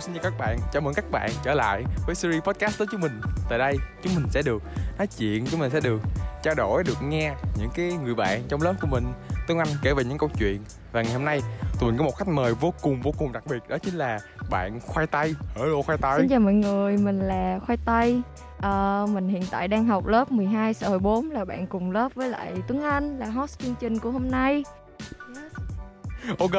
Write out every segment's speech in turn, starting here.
xin chào các bạn, chào mừng các bạn trở lại với series podcast của chúng mình. Tại đây chúng mình sẽ được nói chuyện, chúng mình sẽ được trao đổi, được nghe những cái người bạn trong lớp của mình. Tuấn Anh kể về những câu chuyện. Và ngày hôm nay tụi mình có một khách mời vô cùng vô cùng đặc biệt Đó chính là bạn Khoai Tây. Hello Khoai Tây. Xin chào mọi người, mình là Khoai Tây. À, Mình hiện tại đang học lớp 12 xã hội 4 Là bạn cùng lớp với lại Tuấn Anh Là host chương trình của hôm nay. Ok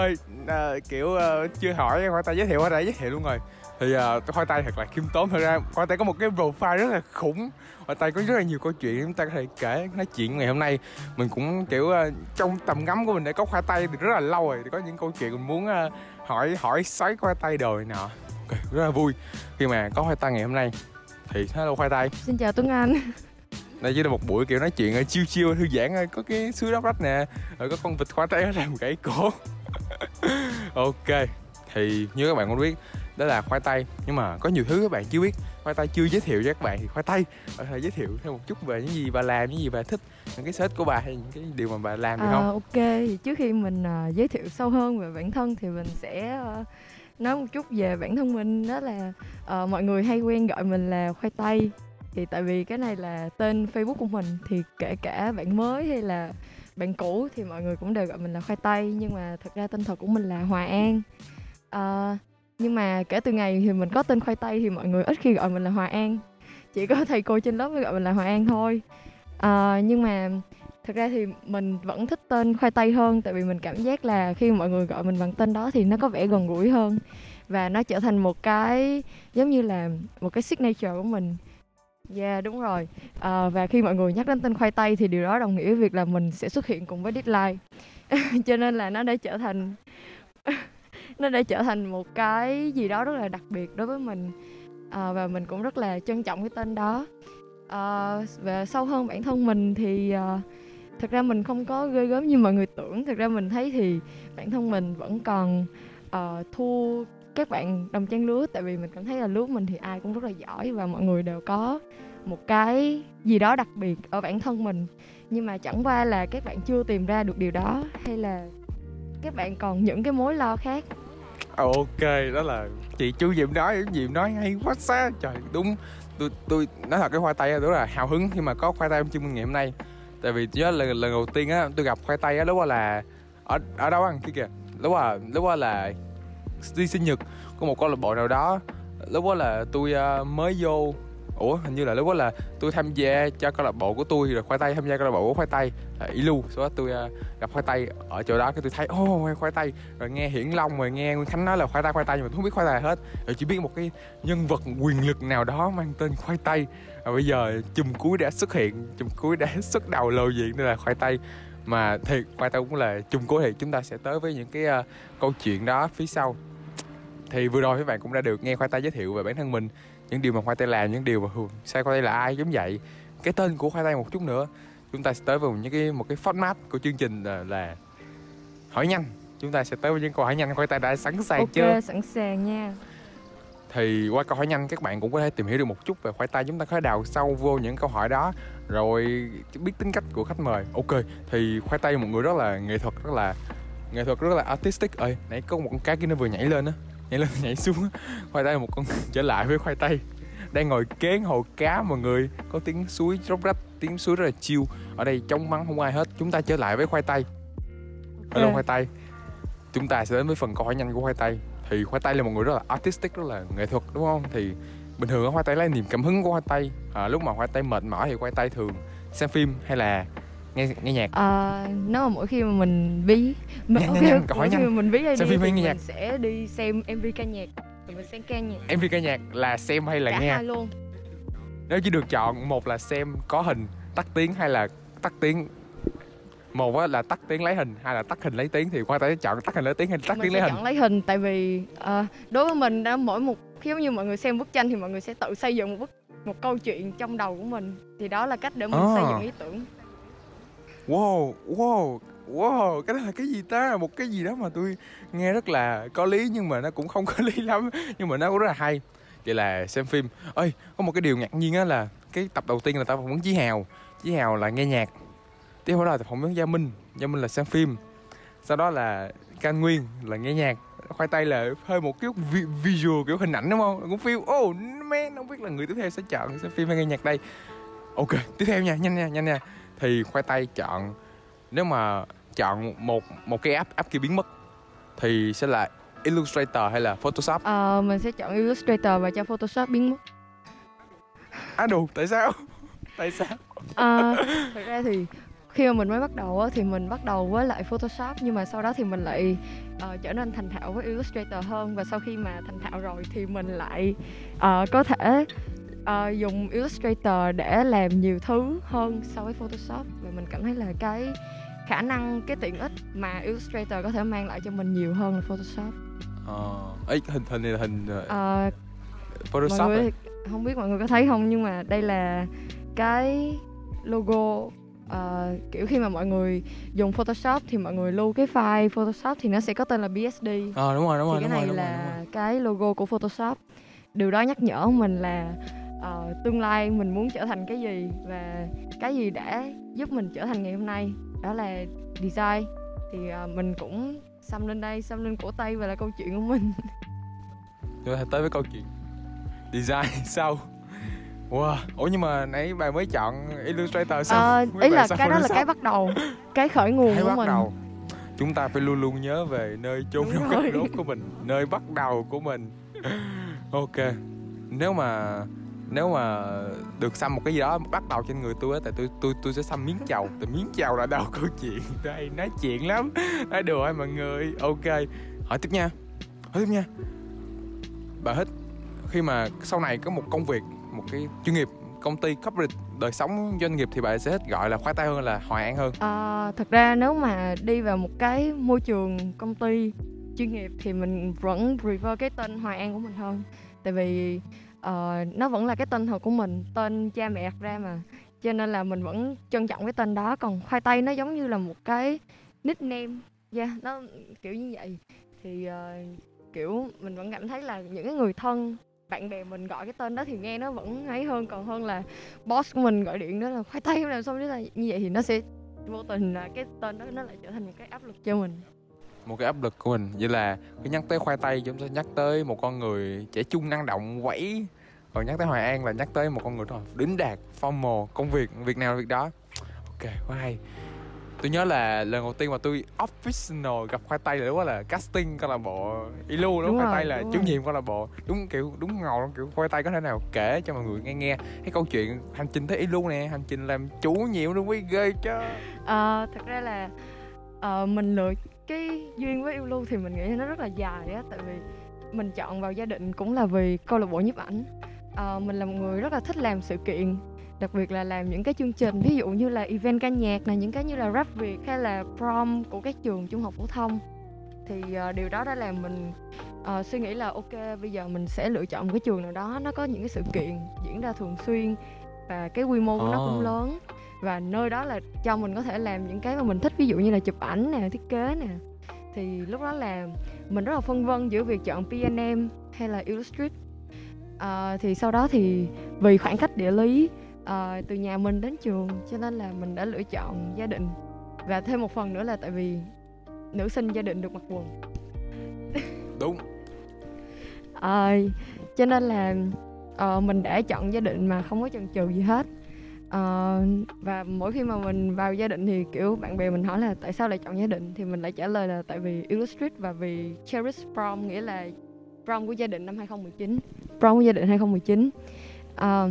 à, kiểu uh, chưa hỏi khoai tây giới thiệu khoai tây giới thiệu luôn rồi. Thì uh, khoai tây thật là khiêm tốn thật ra khoai tây có một cái profile rất là khủng. Khoai tây có rất là nhiều câu chuyện chúng ta có thể kể nói chuyện ngày hôm nay. Mình cũng kiểu uh, trong tầm ngắm của mình để có khoai tây thì rất là lâu rồi thì có những câu chuyện mình muốn uh, hỏi hỏi xoáy khoai tây đời nọ. Okay, rất là vui khi mà có khoai tây ngày hôm nay. Thì hello khoai tây. Xin chào tuấn anh. Đây chỉ là một buổi kiểu nói chuyện chiêu chiêu thư giãn có cái suối đắp rách nè rồi có con vịt khoai tây làm gãy cổ ok thì như các bạn cũng biết đó là khoai tây. Nhưng mà có nhiều thứ các bạn chưa biết. Khoai tây chưa giới thiệu cho các bạn thì khoai tây. Có thể giới thiệu thêm một chút về những gì bà làm những gì bà thích những cái sở của bà hay những cái điều mà bà làm được à, không? ok. Thì trước khi mình uh, giới thiệu sâu hơn về bản thân thì mình sẽ uh, nói một chút về bản thân mình. Đó là uh, mọi người hay quen gọi mình là khoai tây. Thì tại vì cái này là tên facebook của mình thì kể cả bạn mới hay là bạn cũ thì mọi người cũng đều gọi mình là khoai tây nhưng mà thật ra tên thật của mình là hòa an. À, nhưng mà kể từ ngày thì mình có tên khoai tây thì mọi người ít khi gọi mình là hòa an. Chỉ có thầy cô trên lớp mới gọi mình là hòa an thôi. À, nhưng mà thật ra thì mình vẫn thích tên khoai tây hơn tại vì mình cảm giác là khi mọi người gọi mình bằng tên đó thì nó có vẻ gần gũi hơn. Và nó trở thành một cái giống như là một cái signature của mình. Yeah đúng rồi. À, Và khi mọi người nhắc đến tên khoai tây Thì điều đó đồng nghĩa với việc là mình sẽ xuất hiện cùng với deadline. Cho nên là nó đã trở thành Nó đã trở thành một cái gì đó rất là đặc biệt đối với mình. À, Và mình cũng rất là trân trọng cái tên đó. À, Và sâu hơn bản thân mình thì à, Thật ra mình không có ghê gớm như mọi người tưởng. Thực ra mình thấy thì bản thân mình vẫn còn uh, thua các bạn đồng trang lứa, tại vì mình cảm thấy là lứa mình thì ai cũng rất là giỏi và mọi người đều có một cái gì đó đặc biệt ở bản thân mình. Nhưng mà chẳng qua là các bạn chưa tìm ra được điều đó, hay là các bạn còn những cái mối lo khác? Ok, đó là chị chú diệm nói diệm nói hay quá xa. Trời, đúng. Tôi tôi nói thật cái khoai tây đó là hào hứng khi mà có khoai tây trong chương ngày hôm nay. Tại vì nhớ là lần đầu tiên á, tôi gặp khoai tây á, lúc đó là ở ở đâu ăn kia kìa. Lúc đó lúc đó là đi sinh nhật của một câu lạc bộ nào đó. Lúc đó là tôi uh, mới vô. Ủa hình như là lúc đó là tôi tham gia cho câu lạc bộ của tôi rồi khoai tây tham gia câu lạc bộ của khoai tây. Là ilu sau đó tôi uh, gặp khoai tây ở chỗ đó cái tôi thấy ô oh, khoai tây. Rồi nghe hiển long rồi nghe nguyên khánh nói là khoai tây khoai tây nhưng mà tôi không biết khoai tây hết. Rồi chỉ biết một cái nhân vật quyền lực nào đó mang tên khoai tây. Và bây giờ chùm cuối đã xuất hiện chùm cuối đã xuất đầu lộ diện đây là khoai tây. Mà thiệt khoai tây cũng là chung cuối thì chúng ta sẽ tới với những cái uh, câu chuyện đó phía sau thì vừa rồi các bạn cũng đã được nghe khoai tây giới thiệu về bản thân mình những điều mà khoai tây làm những điều mà sai khoai tây là ai giống vậy. Cái tên của khoai tây một chút nữa chúng ta sẽ tới với những cái một cái format của chương trình là, là hỏi nhanh. Chúng ta sẽ tới với những câu hỏi nhanh khoai tây đã sẵn sàng okay, chưa? sẵn sàng nha. Thì qua câu hỏi nhanh các bạn cũng có thể tìm hiểu được một chút về khoai tây chúng ta có thể đào sâu vô những câu hỏi đó rồi biết tính cách của khách mời. Ok thì khoai tây một người rất là nghệ thuật rất là nghệ thuật rất là artistic. Ơi nãy có một con cá kia nó vừa nhảy lên á nhảy lên nhảy xuống. Khoai tây một con trở lại với khoai tây. Đang ngồi kén hồ cá mọi người. Có tiếng suối róc rách tiếng suối rất là chiêu ở đây trống vắng không ai hết. Chúng ta trở lại với khoai tây. Hello okay. khoai tây. Chúng ta sẽ đến với phần câu hỏi nhanh của khoai tây. Thì khoai tây là một người rất là artistic rất là nghệ thuật đúng không? Thì bình thường khoai tây lấy niềm cảm hứng của khoai tây. À, lúc mà khoai tây mệt mỏi thì khoai tây thường xem phim hay là nghe nghe nhạc. À, nếu mà mỗi khi mà mình bí nhanh, okay, nhanh, mỗi khi mà mình bí hay đi nghe nhạc. mình sẽ đi xem mv ca nhạc. Thì mình xem ca nhạc. Mv ca nhạc là xem hay là Cả nghe? hai luôn. Nếu chỉ được chọn một là xem có hình tắt tiếng hay là tắt tiếng? Một là tắt tiếng lấy hình hay là tắt hình lấy tiếng thì khoa tay chọn tắt hình lấy tiếng hay tắt mình tiếng lấy hình? chọn lấy hình tại vì uh, đối với mình đã mỗi một khi giống như mọi người xem bức tranh thì mọi người sẽ tự xây dựng một bức một câu chuyện trong đầu của mình. Thì đó là cách để mình à. xây dựng ý tưởng wow wow wow, cái đó là cái gì ta? Một cái gì đó mà tôi nghe rất là có lý, nhưng mà nó cũng không có lý lắm, nhưng mà nó cũng rất là hay. Vậy là xem phim. Ơi có một cái điều ngạc nhiên á là cái tập đầu tiên là tao phỏng vấn chí hào. Chí hào là nghe nhạc, tiếp theo đó là phỏng vấn gia minh. Gia minh là xem phim. Sau đó là can nguyên là nghe nhạc. Khoai tây là hơi một kiểu visual, kiểu hình ảnh, đúng không? Cũng feel oh man, không biết là người tiếp theo sẽ chọn sẽ phim hay nghe nhạc đây. Ok, tiếp theo nha, nhanh nha nhanh nha thì khoai tây chọn. Nếu mà chọn một một cái app app kia biến mất thì sẽ là Illustrator hay là Photoshop? Ờ, mình sẽ chọn Illustrator và cho Photoshop biến mất. Á đủ tại sao? Tại sao? Ờ, thật ra thì khi mà mình mới bắt đầu á, thì mình bắt đầu với lại Photoshop nhưng mà sau đó thì mình lại ờ, trở nên thành thạo với Illustrator hơn. Và sau khi mà thành thạo rồi thì mình lại ờ, có thể ờ, dùng Illustrator để làm nhiều thứ hơn so với Photoshop và mình cảm thấy là cái khả năng cái tiện ích mà Illustrator có thể mang lại cho mình nhiều hơn là Photoshop. ờ ấy hình hình này là hình uh, Photoshop mọi à? người không biết mọi người có thấy không nhưng mà đây là cái logo ờ, kiểu khi mà mọi người dùng Photoshop thì mọi người lưu cái file Photoshop thì nó sẽ có tên là BSD ờ đúng rồi đúng rồi thì đúng cái rồi này đúng rồi, là đúng rồi. cái logo của Photoshop điều đó nhắc nhở mình là ờ, tương lai mình muốn trở thành cái gì và cái gì đã giúp mình trở thành ngày hôm nay đó là design. Thì ờ, mình cũng xăm lên đây xăm lên cổ tay và là câu chuyện của mình. Ta tới với câu chuyện design sau. Wow. Ủa nhưng mà nãy bà mới chọn Illustrator sao Ờ, Mấy ý bà là sao cái đó là cái bắt đầu cái khởi nguồn Hãy của bắt mình. đầu. Chúng ta phải luôn luôn nhớ về nơi chôn Đúng trong cất rồi. rốt của mình nơi bắt đầu của mình. Ok. Nếu mà nếu mà được xăm một cái gì đó bắt đầu trên người tôi á tại tôi tôi tôi sẽ xăm miếng chầu. Tại miếng chầu là đầu câu chuyện. Đây nói chuyện lắm. Nói đùa thôi mọi người. Ok. Hỏi tiếp nha. Hỏi tiếp nha. Bà hết khi mà sau này có một công việc một cái chuyên nghiệp công ty corporate đời sống doanh nghiệp thì bà sẽ thích gọi là khoai tây hơn là hoài an hơn? À, thật ra nếu mà đi vào một cái môi trường công ty chuyên nghiệp thì mình vẫn prefer cái tên Hoài An của mình hơn. Tại vì ờ, nó vẫn là cái tên thật của mình tên cha mẹ đặt ra mà cho nên là mình vẫn trân trọng cái tên đó còn khoai tây nó giống như là một cái nickname. Yeah, nó kiểu như vậy. Thì uh, kiểu mình vẫn cảm thấy là những cái người thân bạn bè mình gọi cái tên đó thì nghe nó vẫn ấy hơn. Còn hơn là boss của mình gọi điện đó là khoai tây làm xong đó là như vậy thì nó sẽ vô tình là cái tên đó nó lại trở thành một cái áp lực cho mình một cái áp lực của mình. Vậy là khi nhắc tới khoai tây chúng ta nhắc tới một con người trẻ trung năng động quẩy. Còn nhắc tới hoài an là nhắc tới một con người rất là đính đạt formal công việc việc nào việc đó. Ok quá hay. Tôi nhớ là lần đầu tiên mà tôi official gặp khoai tây là lúc đó là casting câu lạc bộ ilu đúng, Đúng khoai tây là chủ nhiệm câu lạc bộ. Đúng kiểu đúng ngầu kiểu khoai tây có thể nào kể cho mọi người nghe nghe. Cái câu chuyện hành trình tới ilu nè hành trình làm chủ nhiệm luôn quý ghê chứ. Ờ, thật ra là ờ, mình lựa cái duyên với yêu lưu thì mình nghĩ nó rất là dài á tại vì mình chọn vào gia đình cũng là vì câu lạc bộ nhiếp ảnh. Ờ, mình là một người rất là thích làm sự kiện đặc biệt là làm những cái chương trình ví dụ như là event ca nhạc này những cái như là rap việt hay là prom của các trường trung học phổ thông. Thì ờ, điều đó đã làm mình ờ, suy nghĩ là ok bây giờ mình sẽ lựa chọn một cái trường nào đó nó có những cái sự kiện diễn ra thường xuyên và cái quy mô của nó cũng lớn. Và nơi đó là cho mình có thể làm những cái mà mình thích ví dụ như là chụp ảnh nè thiết kế nè thì lúc đó là mình rất là phân vân giữa việc chọn PNM hay là Illustrate. Ờ, thì sau đó thì vì khoảng cách địa lý ờ, từ nhà mình đến trường cho nên là mình đã lựa chọn gia đình. Và thêm một phần nữa là tại vì nữ sinh gia đình được mặc quần. Đúng. Ờ, cho nên là ờ, mình đã chọn gia đình mà không có chần chừ gì hết Ờ, và mỗi khi mà mình vào gia đình thì kiểu bạn bè mình hỏi là tại sao lại chọn gia đình? Thì mình lại trả lời là tại vì Illustrate và vì Cherish Prom nghĩa là prom của gia đình năm 2019 prom của gia đình 2019 Ờ,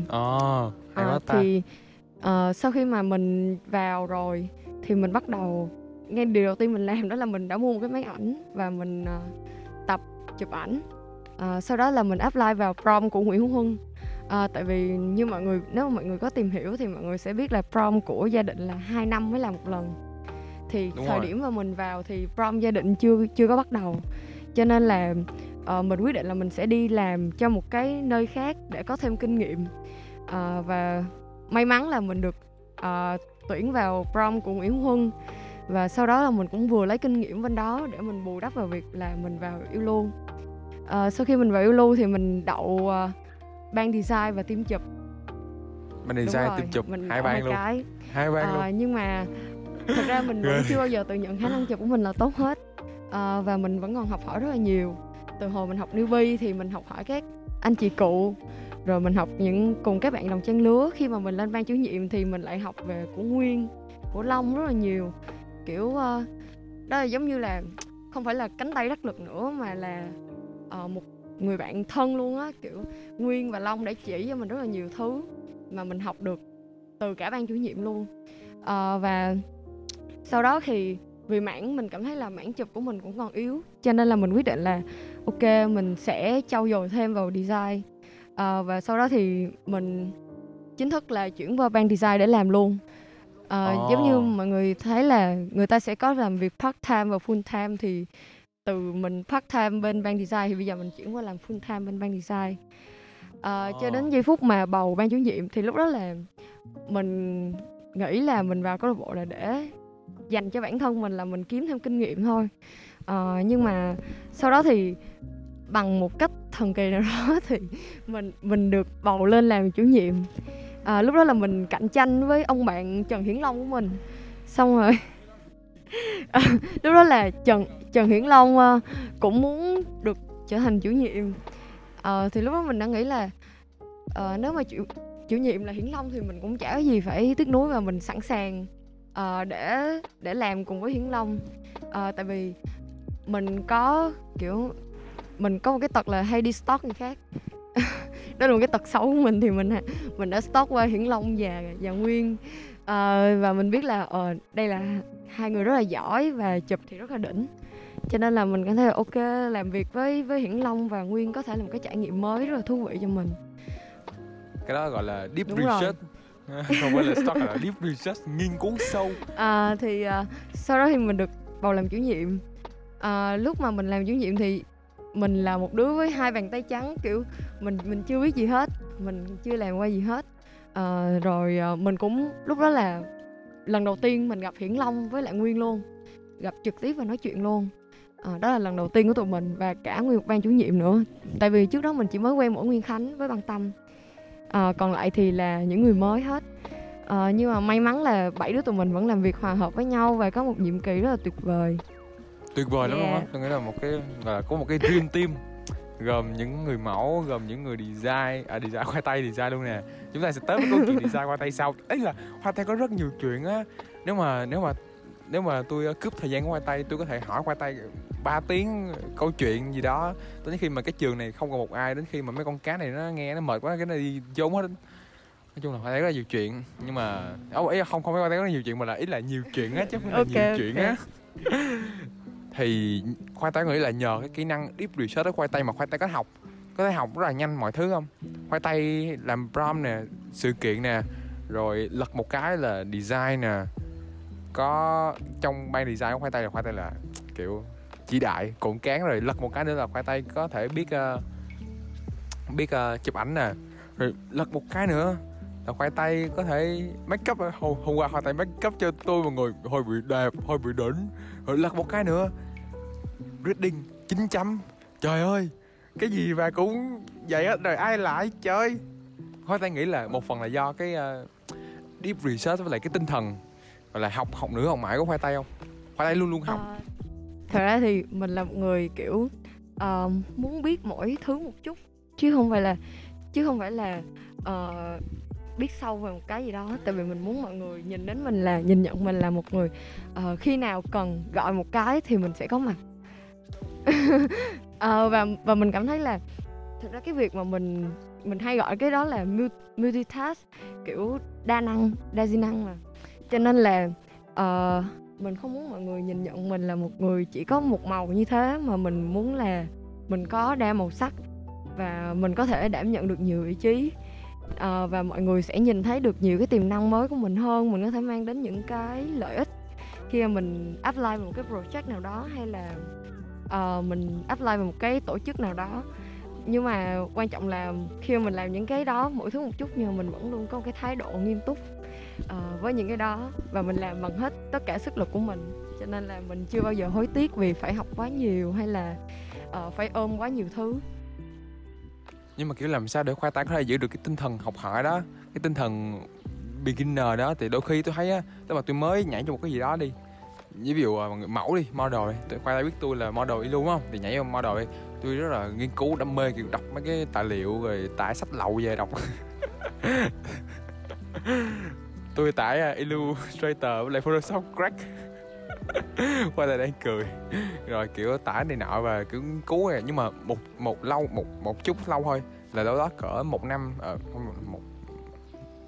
À, quá ta. thì ờ, sau khi mà mình vào rồi thì mình bắt đầu ngay điều đầu tiên mình làm đó là mình đã mua một cái máy ảnh và mình ờ, tập chụp ảnh. Ờ, sau đó là mình apply vào prom của Nguyễn Hữu Huân Ờ, tại vì như mọi người nếu mà mọi người có tìm hiểu thì mọi người sẽ biết là prom của gia đình là 2 năm mới làm một lần. Thì Đúng thời rồi. điểm mà mình vào thì prom gia đình chưa chưa có bắt đầu. Cho nên là ờ, mình quyết định là mình sẽ đi làm cho một cái nơi khác để có thêm kinh nghiệm. Ờ, và may mắn là mình được ờ, tuyển vào prom của Nguyễn Huân. Và sau đó là mình cũng vừa lấy kinh nghiệm bên đó để mình bù đắp vào việc là mình vào yêu lưu Ờ, sau khi mình vào yêu lưu thì mình đậu ờ, ban design và team chụp. Đúng design tiếp chụp. mình hai ban luôn, cái. Hai ban Ờ, luôn. nhưng mà thật ra mình vẫn chưa bao giờ tự nhận khả năng chụp của mình là tốt hết. À, và mình vẫn còn học hỏi rất là nhiều. Từ hồi mình học newbie thì mình học hỏi các anh chị cụ rồi mình học những cùng các bạn đồng trang lứa. Khi mà mình lên ban chủ nhiệm thì mình lại học về của nguyên của long rất là nhiều. Kiểu uh, đó là giống như là không phải là cánh tay đắc lực nữa mà là uh, một người bạn thân luôn á kiểu nguyên và long đã chỉ cho mình rất là nhiều thứ mà mình học được từ cả ban chủ nhiệm luôn. Uh, và sau đó thì vì mảng mình cảm thấy là mảng chụp của mình cũng còn yếu cho nên là mình quyết định là ok mình sẽ trau dồi thêm vào design. À, và sau đó thì mình chính thức là chuyển qua ban design để làm luôn. À, oh. giống như mọi người thấy là người ta sẽ có làm việc part time và full time thì từ mình part time bên ban design thì bây giờ mình chuyển qua làm full time bên ban design. À, oh. cho đến giây phút mà bầu ban chủ nhiệm thì lúc đó là mình nghĩ là mình vào câu lạc bộ là để dành cho bản thân mình là mình kiếm thêm kinh nghiệm thôi. À, nhưng mà sau đó thì bằng một cách thần kỳ nào đó thì mình mình được bầu lên làm chủ nhiệm. À, lúc đó là mình cạnh tranh với ông bạn Trần Hiển Long của mình. Xong rồi à, lúc đó là Trần Trần Hiển Long uh, cũng muốn được trở thành chủ nhiệm. À, thì lúc đó mình đã nghĩ là uh, nếu mà chủ chủ nhiệm là Hiển Long thì mình cũng chả có gì phải tiếc nuối và mình sẵn sàng uh, để để làm cùng với Hiển Long. Uh, tại vì mình có kiểu mình có một cái tật là hay đi stalk người khác. Đó là một cái tật xấu của mình thì mình mình đã stalk qua hiển long và và nguyên. À, và mình biết là ờ đây là hai người rất là giỏi và chụp thì rất là đỉnh cho nên là mình cảm thấy là ok làm việc với với hiển long và nguyên có thể là một cái trải nghiệm mới rất là thú vị cho mình. Cái đó gọi là deep Đúng research. Không phải là stock là deep research nghiên cứu sâu. À, thì uh, sau đó thì mình được bầu làm chủ nhiệm. À, lúc mà mình làm chủ nhiệm thì mình là một đứa với hai bàn tay trắng kiểu mình mình chưa biết gì hết mình chưa làm qua gì hết. À, rồi à, mình cũng lúc đó là lần đầu tiên mình gặp hiển long với lại nguyên luôn gặp trực tiếp và nói chuyện luôn à, đó là lần đầu tiên của tụi mình và cả nguyên một ban chủ nhiệm nữa. Tại vì trước đó mình chỉ mới quen mỗi nguyên khánh với băng tâm. À, còn lại thì là những người mới hết. À, nhưng mà may mắn là bảy đứa tụi mình vẫn làm việc hòa hợp với nhau và có một nhiệm kỳ rất là tuyệt vời. Tuyệt vời yeah. lắm luôn á. Tôi nghĩ là một cái gọi là có một cái dream team gồm những người mẫu gồm những người design à design khoai tây design luôn nè. Chúng ta sẽ tới với câu chuyện design khoai tây sau. Ấy là khoai tây có rất nhiều chuyện á. Nếu mà nếu mà nếu mà tôi cướp thời gian của khoai tây tôi có thể hỏi khoai tây 3 tiếng câu chuyện gì đó tới khi mà cái trường này không còn một ai đến khi mà mấy con cá này nó nghe nó mệt quá cái này đi trốn hết. Nói chung là khoai tây rất là nhiều chuyện nhưng mà ý không không phải khoai tây có nhiều chuyện mà là ý là nhiều chuyện á chứ không phải là okay, nhiều chuyện á. Thì khoai tây nghĩ là nhờ cái kỹ năng deep research ở khoai tây mà khoai tây có học có thể học rất là nhanh mọi thứ không? Khoai tây làm prom nè sự kiện nè rồi lật một cái là design nè. Có trong ban design của khoai tây là khoai tây là kiểu chỉ đại cuộn cán rồi lật một cái nữa là khoai tây có thể biết uh, biết uh, chụp ảnh nè. Rồi lật một cái nữa là khoai tây có thể make up ờ, hôm, hôm qua khoai tây make up cho tôi một người hơi bị đẹp hơi bị đỉnh. Rồi lật một cái nữa reading 900 trời ơi cái gì mà cũng vậy hết rồi ai lại chơi khoai tây nghĩ là một phần là do cái uh, deep research với lại cái tinh thần gọi là học học nữa học mãi của khoai tây không? Khoai tây luôn luôn học. À, thật ra thì mình là một người kiểu uh, muốn biết mỗi thứ một chút chứ không phải là chứ không phải là uh, biết sâu về một cái gì đó tại vì mình muốn mọi người nhìn đến mình là nhìn nhận mình là một người uh, khi nào cần gọi một cái thì mình sẽ có mặt. Uh, và và mình cảm thấy là thực ra cái việc mà mình mình hay gọi cái đó là multitask kiểu đa năng đa di năng mà. Cho nên là uh, mình không muốn mọi người nhìn nhận mình là một người chỉ có một màu như thế mà mình muốn là mình có đa màu sắc và mình có thể đảm nhận được nhiều vị trí à, và mọi người sẽ nhìn thấy được nhiều cái tiềm năng mới của mình hơn mình có thể mang đến những cái lợi ích. Khi mà mình apply vào một cái project nào đó hay là uh, mình apply vào một cái tổ chức nào đó nhưng mà quan trọng là khi mà mình làm những cái đó mỗi thứ một chút nhưng mà mình vẫn luôn có một cái thái độ nghiêm túc uh, với những cái đó và mình làm bằng hết tất cả sức lực của mình. Cho nên là mình chưa bao giờ hối tiếc vì phải học quá nhiều hay là uh, phải ôm quá nhiều thứ. Nhưng mà kiểu làm sao để khoai tây có thể giữ được cái tinh thần học hỏi đó cái tinh thần beginner đó? Thì đôi khi tôi thấy á tức là tôi mới nhảy cho một cái gì đó đi. Ví dụ ờ, mẫu đi model đi. Khoai tay biết tôi là model luôn không? Thì nhảy vào model đi. Tôi rất là nghiên cứu đam mê kiểu đọc mấy cái tài liệu rồi tải sách lậu về đọc. tôi tải uh, Illustrator với lại Photoshop crack. Qua đây đang cười. Rồi kiểu tải này nọ và kiểu cứu rồi nhưng mà một một lâu một một chút lâu thôi là đâu đó cỡ một năm ở ờ, một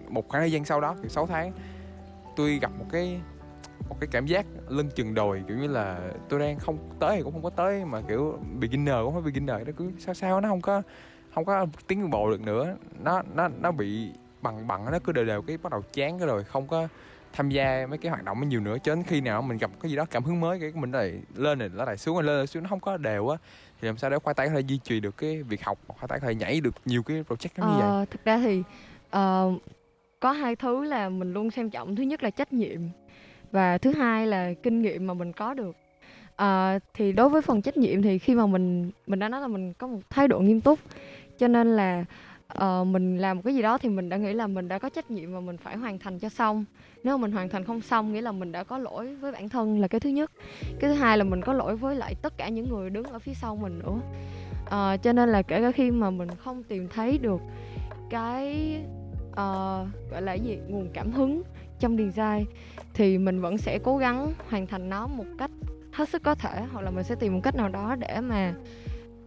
một khoảng thời gian sau đó thì 6 tháng tôi gặp một cái một cái cảm giác lưng chừng đồi kiểu như là tôi đang không tới thì cũng không có tới mà kiểu beginner cũng phải beginner nó cứ sao sao nó không có không có tiến bộ được nữa. Nó nó nó bị bằng bằng nó cứ đều đều cái bắt đầu chán cái rồi không có tham gia mấy cái hoạt động nhiều nữa. Cho đến khi nào mình gặp cái gì đó cảm hứng mới cái mình lại lên này nó lại xuống lên lại xuống nó không có đều á thì làm sao để khoai tây có thể duy trì được cái việc học khoai tây có thể nhảy được nhiều cái project giống như ờ, vậy thực ra thì uh, có hai thứ là mình luôn xem trọng. Thứ nhất là trách nhiệm và thứ hai là kinh nghiệm mà mình có được. À, thì đối với phần trách nhiệm thì khi mà mình mình đã nói là mình có một thái độ nghiêm túc cho nên là uh, mình làm một cái gì đó thì mình đã nghĩ là mình đã có trách nhiệm và mình phải hoàn thành cho xong. Nếu mà mình hoàn thành không xong nghĩa là mình đã có lỗi với bản thân là cái thứ nhất. Cái thứ hai là mình có lỗi với lại tất cả những người đứng ở phía sau mình nữa. Uh, cho nên là kể cả khi mà mình không tìm thấy được cái uh, gọi là gì nguồn cảm hứng trong design thì mình vẫn sẽ cố gắng hoàn thành nó một cách hết sức có thể hoặc là mình sẽ tìm một cách nào đó để mà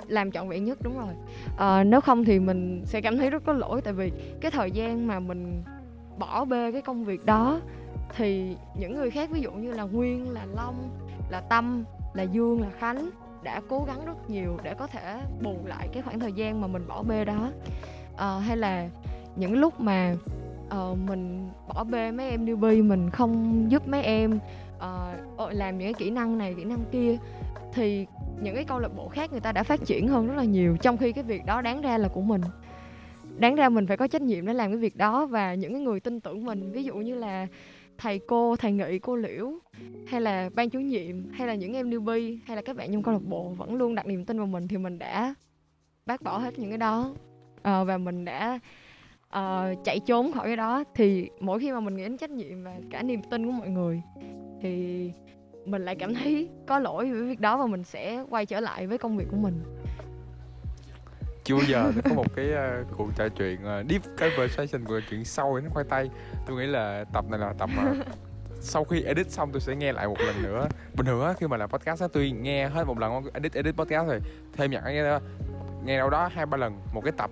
làm trọn vẹn nhất đúng rồi. À, nếu không thì mình sẽ cảm thấy rất có lỗi tại vì cái thời gian mà mình bỏ bê cái công việc đó thì những người khác ví dụ như là nguyên là long là tâm là dương là khánh đã cố gắng rất nhiều để có thể bù lại cái khoảng thời gian mà mình bỏ bê đó. À, hay là những lúc mà uh, mình bỏ bê mấy em newbie mình không giúp mấy em uh, làm những cái kỹ năng này kỹ năng kia thì những cái câu lạc bộ khác người ta đã phát triển hơn rất là nhiều trong khi cái việc đó đáng ra là của mình. Đáng ra mình phải có trách nhiệm để làm cái việc đó và những cái người tin tưởng mình ví dụ như là thầy cô thầy nghị cô liễu hay là ban chủ nhiệm hay là những em newbie hay là các bạn trong câu lạc bộ vẫn luôn đặt niềm tin vào mình thì mình đã bác bỏ hết những cái đó. À, và mình đã uh, chạy trốn khỏi cái đó. Thì mỗi khi mà mình nghĩ đến trách nhiệm và cả niềm tin của mọi người thì mình lại cảm thấy có lỗi với việc đó và mình sẽ quay trở lại với công việc của mình. Chưa giờ có một cái uh, cuộc trò chuyện uh, deep conversation của chuyện sâu đến khoai tây. Tôi nghĩ là tập này là tập mà sau khi edit xong tôi sẽ nghe lại một lần nữa. Bình thường á khi mà làm podcast á tôi nghe hết một lần edit edit podcast rồi thêm nhạc nghe nghe đâu đó hai ba lần một cái tập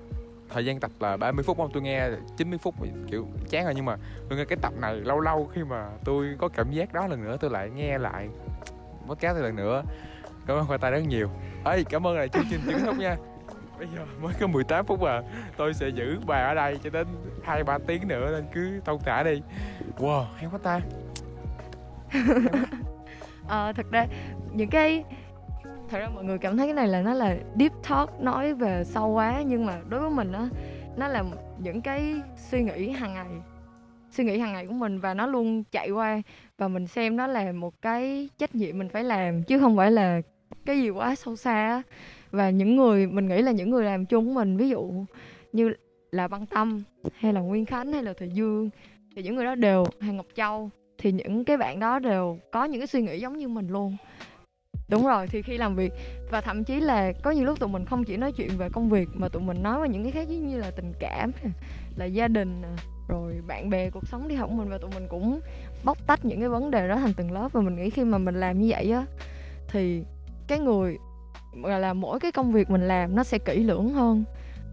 thời gian tập là 30 phút không tôi nghe 90 phút kiểu chán rồi nhưng mà tôi nghe cái tập này lâu lâu khi mà tôi có cảm giác đó lần nữa tôi lại nghe lại podcast lần nữa. Cảm ơn khoai tay rất nhiều. Ấy cảm ơn là chương trình chính thức nha. Bây giờ mới có 18 phút à. Tôi sẽ giữ bà ở đây cho đến hai ba tiếng nữa nên cứ thông thả đi. Wow hay quá ta. Ờ, thật ra những cái thật ra mọi người cảm thấy cái này là nó là deep talk, nói về sâu quá, nhưng mà đối với mình á, nó là những cái suy nghĩ hàng ngày. Suy nghĩ hàng ngày của mình và nó luôn chạy qua và mình xem nó là một cái trách nhiệm mình phải làm, chứ không phải là cái gì quá sâu xa và những người, mình nghĩ là những người làm chung của mình, ví dụ như là băng tâm, hay là nguyên khánh, hay là thời dương, thì những người đó đều hàng ngọc châu, thì những cái bạn đó đều có những cái suy nghĩ giống như mình luôn đúng rồi, thì khi làm việc, và thậm chí là có nhiều lúc tụi mình không chỉ nói chuyện về công việc mà tụi mình nói về những cái khác như là tình cảm là gia đình rồi bạn bè, cuộc sống đi học của mình, và tụi mình cũng bóc tách những cái vấn đề đó thành từng lớp. Và mình nghĩ khi mà mình làm như vậy á, thì cái người, gọi là, mỗi cái công việc mình làm nó sẽ kỹ lưỡng hơn.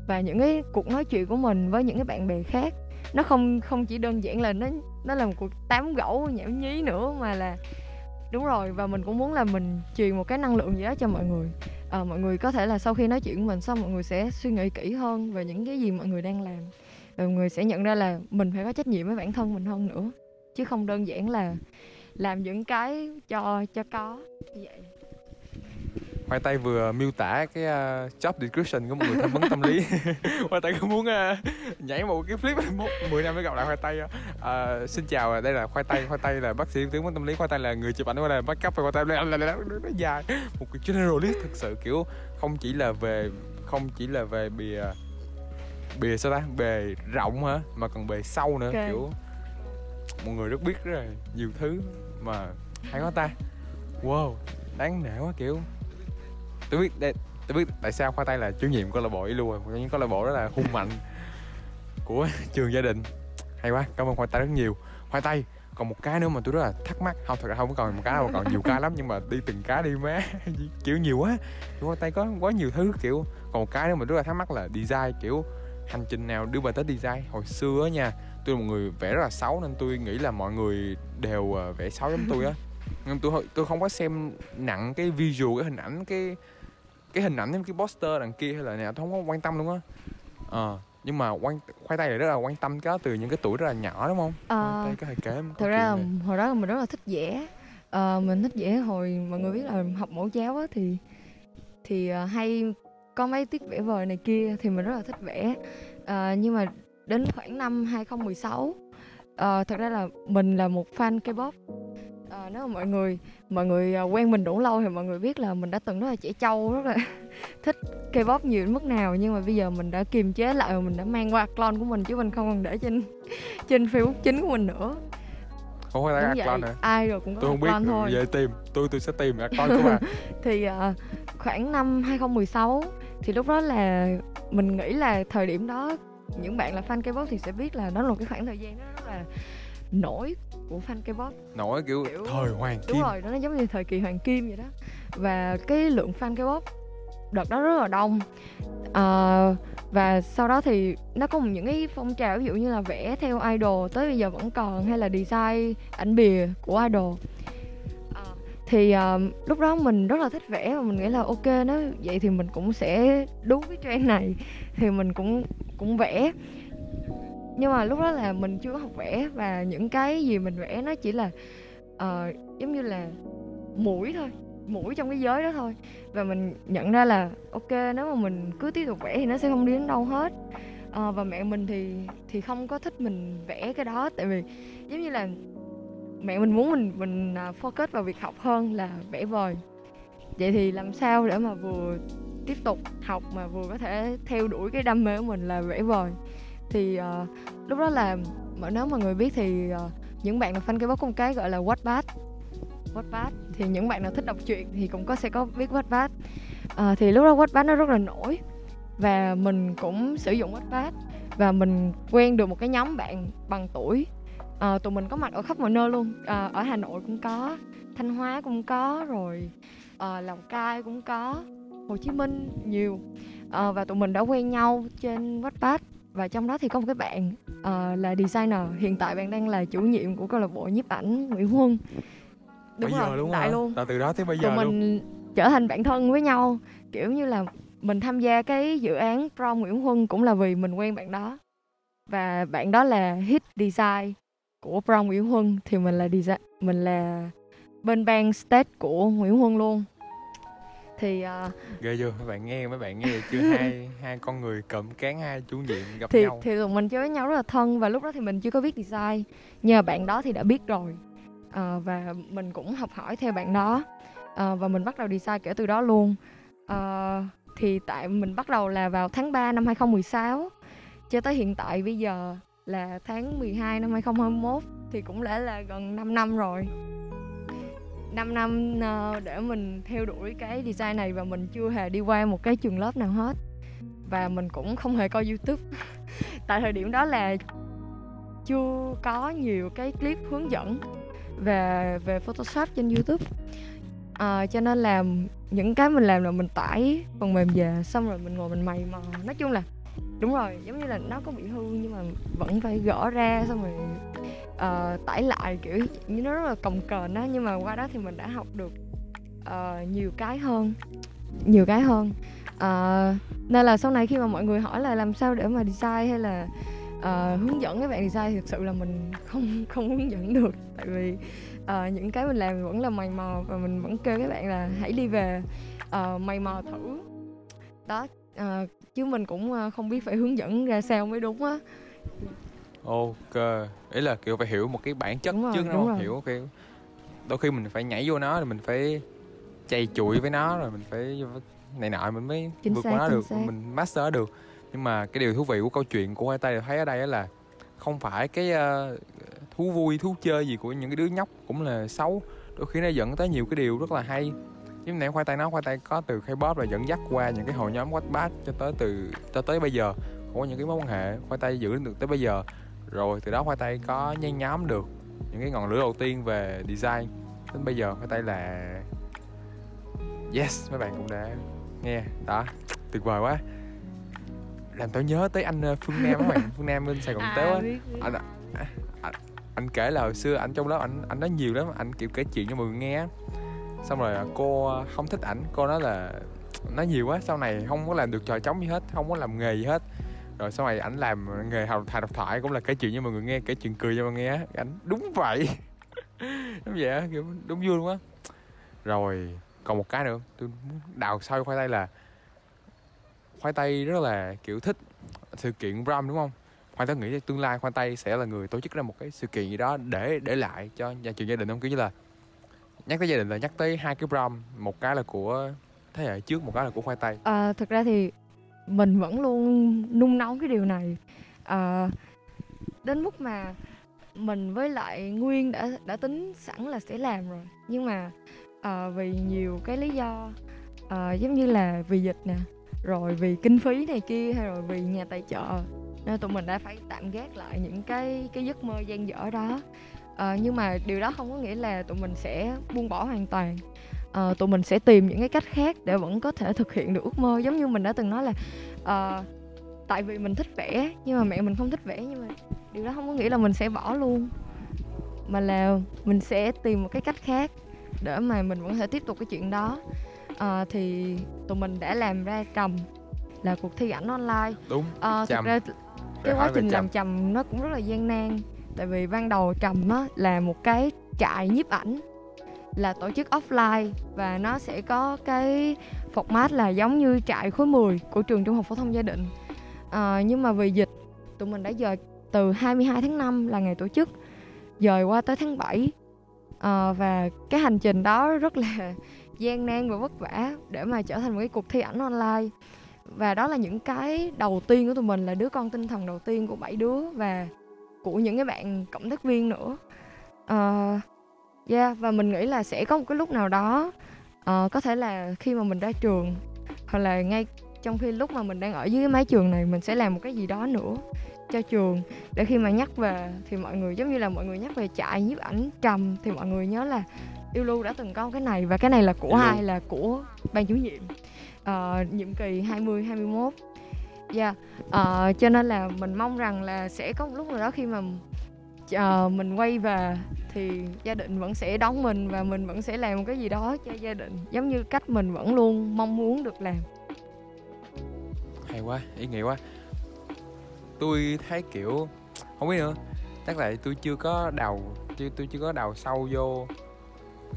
Và những cái cuộc nói chuyện của mình với những cái bạn bè khác, nó không không chỉ đơn giản là nó nó là một cuộc tám gẫu nhảm nhí nữa, mà là đúng rồi và mình cũng muốn là mình truyền một cái năng lượng gì đó cho mọi người. À, mọi người có thể là sau khi nói chuyện với mình xong mọi người sẽ suy nghĩ kỹ hơn về những cái gì mọi người đang làm. Và mọi người sẽ nhận ra là mình phải có trách nhiệm với bản thân mình hơn nữa chứ không đơn giản là làm những cái cho cho có. Như vậy Khoai Tây vừa miêu tả cái uh, job description của một người tham vấn tâm lý. Khoai Tây có muốn uh, nhảy một cái flip một 10 năm mới gặp lại Khoai Tây uh, Xin chào, đây là Khoai Tây Khoai Tây là bác sĩ tư vấn tâm lý Khoai Tây là người chụp ảnh Khoai Tây là backup Khoai Tây là, là, là, nó dài Một cái generalist thực sự kiểu không chỉ là về không chỉ là về bìa bìa sao ta? Bề rộng hả? Mà còn bề sâu nữa okay. kiểu một người rất biết rất là nhiều thứ mà hay quá ta. Wow đáng nể quá kiểu tôi biết đây, tôi biết tại sao khoai tây là chủ nhiệm câu lạc bộ luôn rồi. Những câu lạc bộ đó là hung mạnh của trường gia đình. Hay quá, cảm ơn khoai tây rất nhiều. Khoai tây còn một cái nữa mà tôi rất là thắc mắc. Không, thật ra không có còn một cái đâu, còn nhiều cái lắm, nhưng mà đi từng cái đi má. Kiểu nhiều quá. Kiểu khoai tây có quá nhiều thứ, kiểu còn một cái nữa mà rất là thắc mắc là design, kiểu hành trình nào đưa bà tới design. Hồi xưa á nha, tôi là một người vẽ rất là xấu nên tôi nghĩ là mọi người đều ờ, vẽ xấu giống tôi á. Nhưng tôi tôi không có xem nặng cái visual, cái hình ảnh, cái cái hình ảnh cái poster đằng kia hay là nào tôi không có quan tâm luôn á. Ờ nhưng mà quan khoai tây là rất là quan tâm cái từ những cái tuổi rất là nhỏ đúng không? Tây có thể kể thật ra là hồi đó mình rất là thích vẽ. Ờ, mình thích vẽ hồi mọi người biết là học mẫu giáo á thì thì ờ, hay có mấy tiết vẽ vời này kia thì mình rất là thích vẽ. Ờ, nhưng mà đến khoảng năm 2016 ờ, thật ra là mình là một fan K-pop Ờ, nếu mà mọi người mọi người ờ, quen mình đủ lâu thì mọi người biết là mình đã từng rất là trẻ trâu rất là thích K-pop nhiều đến mức nào. Nhưng mà bây giờ mình đã kiềm chế lại và mình đã mang qua clone của mình chứ mình không còn để trên trên Facebook chính của mình nữa. Không ăn vậy, clone hả? ai rồi cũng có tôi không biết thôi. về tìm. Tôi tôi sẽ tìm clone của bà thì ờ, khoảng năm 2016 thì lúc đó là mình nghĩ là thời điểm đó những bạn là fan K-pop thì sẽ biết là đó là một cái khoảng thời gian nó rất là nổi của fan K-pop nổi kiểu, Kiểu- thời hoàng đúng kim. rồi nó giống như thời kỳ hoàng kim vậy đó. Và cái lượng fan K-pop đợt đó rất là đông. Ờ, và sau đó thì nó có những cái phong trào ví dụ như là vẽ theo idol tới bây giờ vẫn còn hay là design ảnh bìa của idol. Ờ, thì ờ, lúc đó mình rất là thích vẽ và mình nghĩ là ok nếu vậy thì mình cũng sẽ đúng cái trend này. Thì mình cũng cũng vẽ nhưng mà lúc đó là mình chưa có học vẽ và những cái gì mình vẽ nó chỉ là uh, giống như là mũi thôi mũi trong cái giới đó thôi. Và mình nhận ra là ok nếu mà mình cứ tiếp tục vẽ thì nó sẽ không đi đến đâu hết. Ờ, và mẹ mình thì thì không có thích mình vẽ cái đó tại vì giống như là mẹ mình muốn mình mình à, focus vào việc học hơn là vẽ vời. Vậy thì làm sao để mà vừa tiếp tục học mà vừa có thể theo đuổi cái đam mê của mình là vẽ vời? Thì uh, lúc đó là mà nếu mà người biết thì uh, những bạn là fan K-pop có một cái gọi là Wattpad Wattpad thì những bạn nào thích đọc truyện thì cũng có sẽ có biết Wattpad uh, ờ, thì lúc đó Wattpad nó rất là nổi và mình cũng sử dụng Wattpad và mình quen được một cái nhóm bạn bằng tuổi. Ờ, tụi mình có mặt ở khắp mọi nơi luôn. Ờ, ở Hà Nội cũng có Thanh Hóa cũng có rồi ờ, Lào Cai cũng có Hồ Chí Minh nhiều. Ờ, và tụi mình đã quen nhau trên Wattpad và trong đó thì có một cái bạn ờ, là designer. Hiện tại bạn đang là chủ nhiệm của câu lạc bộ nhiếp ảnh Nguyễn Huân. Đúng bây giờ rồi luôn tại hả? luôn. Là từ đó tới bây tụi giờ luôn. mình trở thành bạn thân với nhau. Kiểu như là mình tham gia cái dự án prom Nguyễn Huân cũng là vì mình quen bạn đó. Và bạn đó là hit design của prom Nguyễn Huân. Thì mình là design mình là bên ban stage của Nguyễn Huân luôn thì ờ, ghê chưa mấy bạn nghe mấy bạn nghe chưa? Hai hai con người cụm cán hai chủ nhiệm gặp thì nhau. thì mình chơi với nhau rất là thân và lúc đó thì mình chưa có biết design. Nhờ bạn đó thì đã biết rồi. Ờ, và mình cũng học hỏi theo bạn đó. Ờ, và mình bắt đầu design kể từ đó luôn. Ờ, thì tại mình bắt đầu là vào tháng 3 năm 2016 cho tới hiện tại bây giờ là tháng 12 năm 2021 thì cũng đã là gần 5 năm rồi 5 năm ờ, để mình theo đuổi cái design này và mình chưa hề đi qua một cái trường lớp nào hết. Và mình cũng không hề coi youtube. Tại thời điểm đó là chưa có nhiều cái clip hướng dẫn về về photoshop trên youtube. À, cho nên là những cái mình làm là mình tải phần mềm về xong rồi mình ngồi mình mày mò nói chung là đúng rồi giống như là nó có bị hư nhưng mà vẫn phải gỡ ra xong rồi uh, tải lại kiểu như nó rất là cồng kềnh á nhưng mà qua đó thì mình đã học được uh, nhiều cái hơn nhiều cái hơn. Uh, nên là sau này khi mà mọi người hỏi là làm sao để mà design hay là uh, hướng dẫn các bạn design thì thực sự là mình không không hướng dẫn được. Tại vì uh, những cái mình làm vẫn là mày mò và mình vẫn kêu các bạn là hãy đi về uh, mày mò thử. Đó uh, chứ mình cũng không biết phải hướng dẫn ra sao mới đúng á ok. Ý là kiểu phải hiểu một cái bản chất Đúng rồi, trước đúng đúng rồi. hiểu kiểu đôi khi mình phải nhảy vô nó rồi mình phải chày chuỗi với nó rồi mình phải này nọ mình mới Chính vượt xác, qua nó được xác. mình master được. Nhưng mà cái điều thú vị của câu chuyện của hai tay thấy ở đây là không phải cái ờ, thú vui thú chơi gì của những cái đứa nhóc cũng là xấu. Đôi khi nó dẫn tới nhiều cái điều rất là hay. Giống nãy khoai tây nói khoai tây có từ khai bóp là dẫn dắt qua những cái hội nhóm WhatsApp cho tới từ cho tới bây giờ có những cái mối quan hệ. Khoai tây giữ được tới bây giờ rồi từ đó khoai tây có nhen nhóm được những cái ngọn lửa đầu tiên về design. Đến bây giờ khoai tây là yes mấy bạn cũng đã nghe. Đó tuyệt vời quá. Làm tôi nhớ tới anh ờ, phương nam các bạn phương nam bên sài gòn à, tếu á. anh anh, anh kể là hồi xưa anh trong lớp anh anh nói nhiều lắm anh kiểu kể chuyện cho mọi người nghe xong rồi cô không thích ảnh cô nói là nói nhiều quá sau này không có làm được trò trống gì hết không có làm nghề gì hết rồi sau này ảnh làm nghề học thầy độc thoại cũng là kể chuyện cho mọi người nghe kể chuyện cười cho mọi người nghe á. ảnh đúng vậy. Đúng vậy á, kiểu đúng vui luôn á. Rồi còn một cái nữa tôi muốn đào sâu khoai tây là khoai tây rất là kiểu thích sự kiện ram đúng không? Khoai tây nghĩ tương lai khoai tây sẽ là người tổ chức ra một cái sự kiện gì đó để để lại cho nhà trường gia đình không? Kiểu như là nhắc tới gia đình là nhắc tới hai cái ram một cái là của thế hệ trước một cái là của khoai tây. À, thực ra thì mình vẫn luôn nung nấu cái điều này. À, đến mức mà mình với lại Nguyên đã đã tính sẵn là sẽ làm rồi. Nhưng mà à, vì nhiều cái lý do à, giống như là vì dịch nè rồi vì kinh phí này kia hay rồi vì nhà tài trợ nên tụi mình đã phải tạm gác lại những cái cái giấc mơ dang dở đó. À, nhưng mà điều đó không có nghĩa là tụi mình sẽ buông bỏ hoàn toàn. Ờ, tụi mình sẽ tìm những cái cách khác để vẫn có thể thực hiện được ước mơ. Giống như mình đã từng nói là ờ, tại vì mình thích vẽ nhưng mà mẹ mình không thích vẽ nhưng mà điều đó không có nghĩa là mình sẽ bỏ luôn. Mà là mình sẽ tìm một cái cách khác để mà mình vẫn thể tiếp tục cái chuyện đó. Ờ, thì tụi mình đã làm ra trầm là cuộc thi ảnh online. Đúng Ờ, thực ra cái quá trình làm trầm nó cũng rất là gian nan tại vì ban đầu trầm á là một cái trại nhiếp ảnh là tổ chức offline và nó sẽ có cái format là giống như trại khối 10 của trường trung học phổ thông gia định. À, nhưng mà vì dịch tụi mình đã dời từ 22 tháng 5 là ngày tổ chức dời qua tới tháng 7 à, ờ, và cái hành trình đó rất là gian nan và vất vả để mà trở thành một cái cuộc thi ảnh online. Và đó là những cái đầu tiên của tụi mình là đứa con tinh thần đầu tiên của bảy đứa và của những cái bạn cộng tác viên nữa. Uh, yeah và mình nghĩ là sẽ có một cái lúc nào đó ờ, có thể là khi mà mình ra trường hoặc là ngay trong khi lúc mà mình đang ở dưới cái mái trường này mình sẽ làm một cái gì đó nữa cho trường. Để khi mà nhắc về thì mọi người giống như là mọi người nhắc về trại nhiếp ảnh trầm thì mọi người nhớ là yêu lưu đã từng có cái này và cái này là của ai? Là của ban chủ nhiệm Ờ, nhiệm kỳ 20 21 dạ Ờ, cho nên là mình mong rằng là sẽ có một lúc nào đó khi mà uh, mình quay về thì gia đình vẫn sẽ đón mình và mình vẫn sẽ làm một cái gì đó cho gia đình. Giống như cách mình vẫn luôn mong muốn được làm. Hay quá ý nghĩa quá. Tôi thấy kiểu không biết nữa. Chắc là tôi chưa có đầu chưa tôi chưa có đầu sâu vô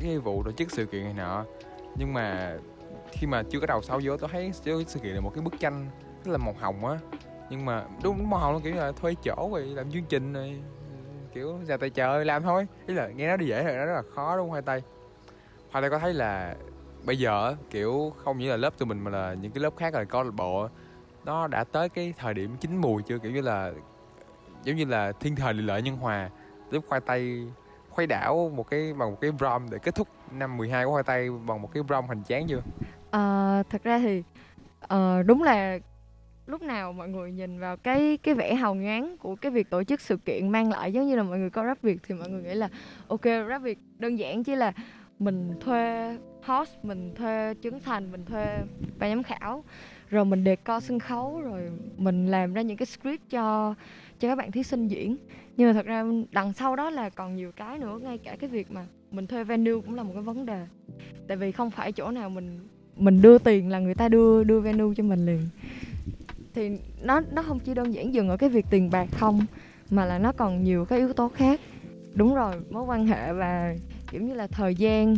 cái vụ tổ chức sự kiện này nọ. Nhưng mà khi mà chưa có đầu sâu vô tôi thấy cái sự kiện là một cái bức tranh rất là màu hồng á. Nhưng mà đúng màu hồng nó kiểu là thuê chỗ rồi làm chương trình rồi kiểu ra tay chơi làm thôi. Ý là nghe nó đi dễ rồi nó rất là khó đúng không hai tay hai tay có thấy là bây giờ kiểu không chỉ là lớp tụi mình mà là những cái lớp khác là câu lạc bộ nó đã tới cái thời điểm chín mùi chưa? Kiểu như là giống như là thiên thời địa lợi nhân hòa lúc khoai tây khuấy đảo một cái bằng một cái brom để kết thúc năm 12 của khoai tây bằng một cái brom hoành tráng chưa? À, thật ra thì ờ, đúng là lúc nào mọi người nhìn vào cái cái vẻ hào nhoáng của cái việc tổ chức sự kiện mang lại, giống như là mọi người coi rap việt thì mọi người nghĩ là, ok, rap việt đơn giản chỉ là mình thuê host, mình thuê chứng thành, mình thuê ban giám khảo, rồi mình đề co sân khấu, rồi mình làm ra những cái script cho cho các bạn thí sinh diễn. Nhưng mà thật ra đằng sau đó là còn nhiều cái nữa, ngay cả cái việc mà mình thuê venue cũng là một cái vấn đề. Tại vì không phải chỗ nào mình mình đưa tiền là người ta đưa đưa venue cho mình liền thì nó nó không chỉ đơn giản dừng ở cái việc tiền bạc không mà là nó còn nhiều cái yếu tố khác. Đúng rồi mối quan hệ và kiểu như là thời gian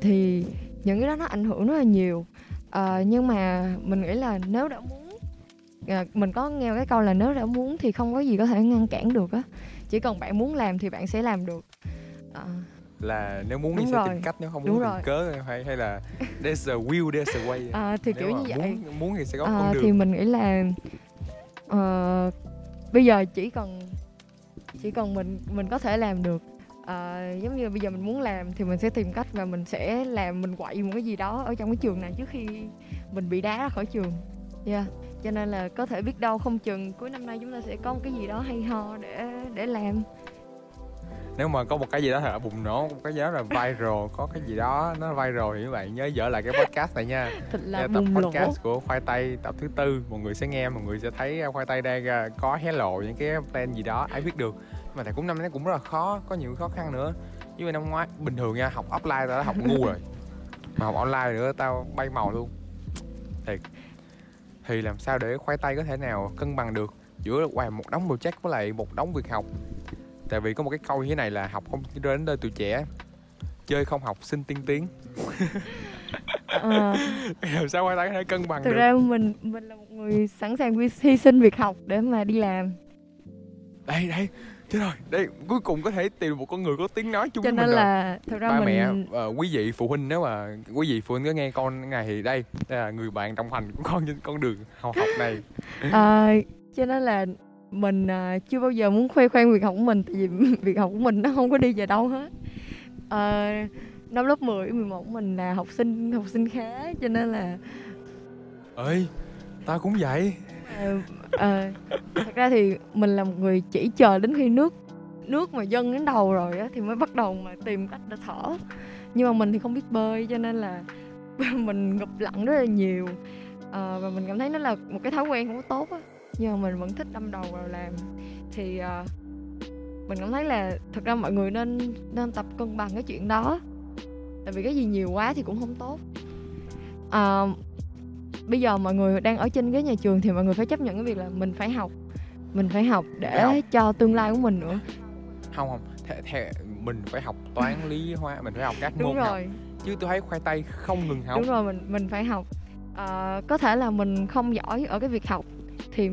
thì những cái đó nó ảnh hưởng rất là nhiều. À, nhưng mà mình nghĩ là nếu đã muốn à, mình có nghe cái câu là nếu đã muốn thì không có gì có thể ngăn cản được á. Chỉ cần bạn muốn làm thì bạn sẽ làm được. À, là nếu muốn thì Đúng sẽ rồi. tìm cách nếu không Đúng muốn rồi. tìm cớ hay hay là there's a will there's a way. À, thì Nếu kiểu như vậy. muốn, muốn thì sẽ có Ờ, con đường. thì mình nghĩ là ờ, bây giờ chỉ cần chỉ cần mình mình có thể làm được. À, giống như bây giờ mình muốn làm thì mình sẽ tìm cách và mình sẽ làm mình quậy một cái gì đó ở trong cái trường này trước khi mình bị đá ra khỏi trường. Yeah. Cho nên là có thể biết đâu không chừng cuối năm nay chúng ta sẽ có một cái gì đó hay ho để để làm nếu mà có một cái gì đó thật là bùng nổ một cái gì đó là viral có cái gì đó nó viral thì các bạn nhớ dở lại cái podcast này nha. Thật là Nghe tập bùng lỗ podcast của khoai tây tập thứ tư mọi người sẽ nghe mọi người sẽ thấy à, khoai tây đang à, có hé lộ những cái plan gì đó ai biết được. Nhưng mà thầy cũng năm nay cũng rất là khó có nhiều khó khăn nữa. Như năm ngoái bình thường nha học offline tao đã học ngu rồi. Mà học online nữa tao bay màu luôn. Thiệt. Thì làm sao để khoai tây có thể nào cân bằng được giữa hoài một đống project với lại một đống việc học tại vì có một cái câu như thế này là học không đến nơi tuổi trẻ chơi không học sinh tiên tiến. Ờ, làm sao có thể cân bằng thực được? ra mình mình là một người sẵn sàng hy sinh việc học để mà đi làm. Đây đây chết rồi. Đây cuối cùng có thể tìm được một con người có tiếng nói chung cho nên là thực ra ba mình mẹ ờ, quý vị phụ huynh nếu mà quý vị phụ huynh có nghe con này thì đây đây là người bạn đồng hành của con trên con đường học học này. Ờ, cho nên là mình à, chưa bao giờ muốn khoe khoang việc học của mình tại vì việc học của mình nó không có đi về đâu hết. Ờ, năm lớp 10, 11 mình là học sinh học sinh khá cho nên là ơi tao cũng vậy. Ờ, ờ, thật ra thì mình là một người chỉ chờ đến khi nước nước mà dâng đến đầu rồi á thì mới bắt đầu mà tìm cách để thở. Nhưng mà mình thì không biết bơi cho nên là mình ngụp lặn rất là nhiều. Ờ, và mình cảm thấy nó là một cái thói quen không có tốt á nhưng mà mình vẫn thích đâm đầu vào làm. Thì ờ, mình cảm thấy là thật ra mọi người nên nên tập cân bằng cái chuyện đó. Tại vì cái gì nhiều quá thì cũng không tốt. Ờ, bây giờ mọi người đang ở trên ghế nhà trường thì mọi người phải chấp nhận cái việc là mình phải học. Mình phải học để Phải học. cho tương lai của mình nữa. Không không. Theo, theo mình phải học toán lý hóa mình phải học các đúng môn học. rồi. Chứ tôi thấy khoai tây không ngừng học. Đúng rồi mình mình phải học. Ờ, có thể là mình không giỏi ở cái việc học thì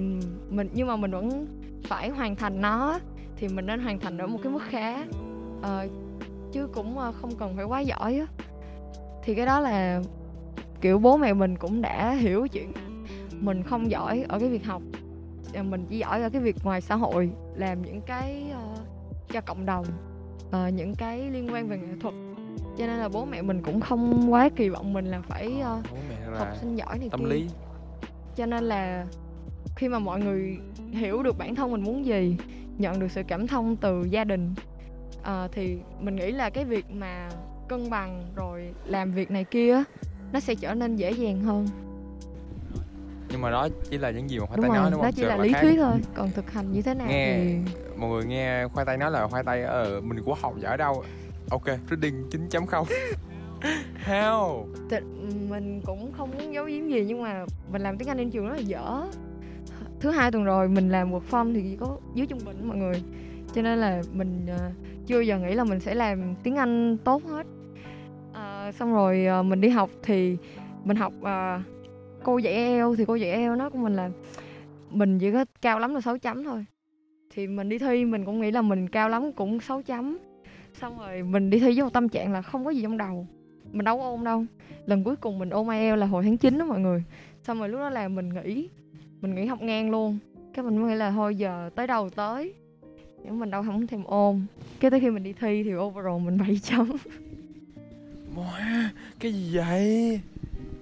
mình nhưng mà mình vẫn phải hoàn thành nó thì mình nên hoàn thành ở một cái mức khá Ờ, chứ cũng ờ, không cần phải quá giỏi á. Thì cái đó là kiểu bố mẹ mình cũng đã hiểu chuyện mình không giỏi ở cái việc học Ờ, mình chỉ giỏi ở cái việc ngoài xã hội làm những cái ờ, cho cộng đồng Ờ, những cái liên quan về nghệ thuật. Cho nên là bố mẹ mình cũng không quá kỳ vọng mình là phải mẹ học sinh giỏi này tâm kia. lý. Cho nên là khi mà mọi người hiểu được bản thân mình muốn gì nhận được sự cảm thông từ gia đình ờ, thì mình nghĩ là cái việc mà cân bằng rồi làm việc này kia nó sẽ trở nên dễ dàng hơn. Nhưng mà đó chỉ là những gì mà khoai đúng tây rồi nói đúng nó không chỉ Sự là lý khác. thuyết thôi. Còn thực hành như thế nào Nghe- thì mọi người nghe khoai tây nói là khoai tây ở mình của học giỏi đâu? Ok reading 9.0 how? Thì mình cũng không muốn giấu giếm gì nhưng mà mình làm tiếng Anh trên trường rất là dở thứ hai tuần rồi mình làm work form thì chỉ có dưới trung bình mọi người. Cho nên là mình ờ, chưa giờ nghĩ là mình sẽ làm tiếng Anh tốt hết. Ờ, xong rồi ờ, mình đi học thì mình học ờ, cô dạy EL thì cô dạy EL nó của mình là mình chỉ có cao lắm là 6 chấm thôi. Thì mình đi thi mình cũng nghĩ là mình cao lắm cũng 6 chấm. Xong rồi mình đi thi với một tâm trạng là không có gì trong đầu mình đâu có ôn đâu. Lần cuối cùng mình ôn IELTS là hồi tháng 9 đó mọi người. Xong rồi lúc đó là mình nghĩ mình nghỉ học ngang luôn. Cái mình mới nghĩ là thôi giờ tới đâu tới. Nhưng mình đâu không thèm ôn. Cái tới khi mình đi thi thì overall mình 7 chấm. Wow, cái gì vậy?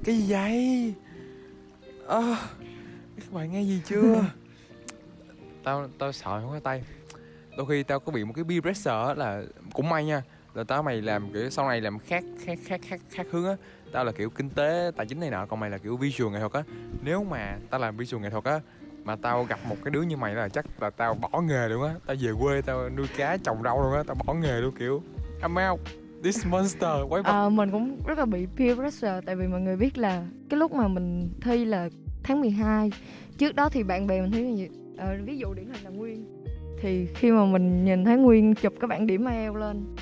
Cái gì vậy? Ơ, các bạn nghe gì chưa? Tao tao sợ không có tay. Đôi khi tao có bị một cái peer pressure là cũng may nha là tao mày làm kiểu sau này làm khác khác khác khác khác hướng á tao là kiểu kinh tế tài chính này nọ còn mày là kiểu visual nghệ thuật á. Nếu mà tao làm visual nghệ thuật á mà tao gặp một cái đứa như mày là chắc là tao bỏ nghề luôn á. Tao về quê tao nuôi cá trồng rau luôn á tao bỏ nghề luôn kiểu I'm out this monster quái vật Ờ, mình cũng rất là bị peer pressure tại vì mọi người biết là cái lúc mà mình thi là tháng 12 trước đó thì bạn bè mình là gì ờ, ví dụ điển hình là Nguyên. Thì khi mà mình nhìn thấy Nguyên chụp cái bảng điểm IELTS lên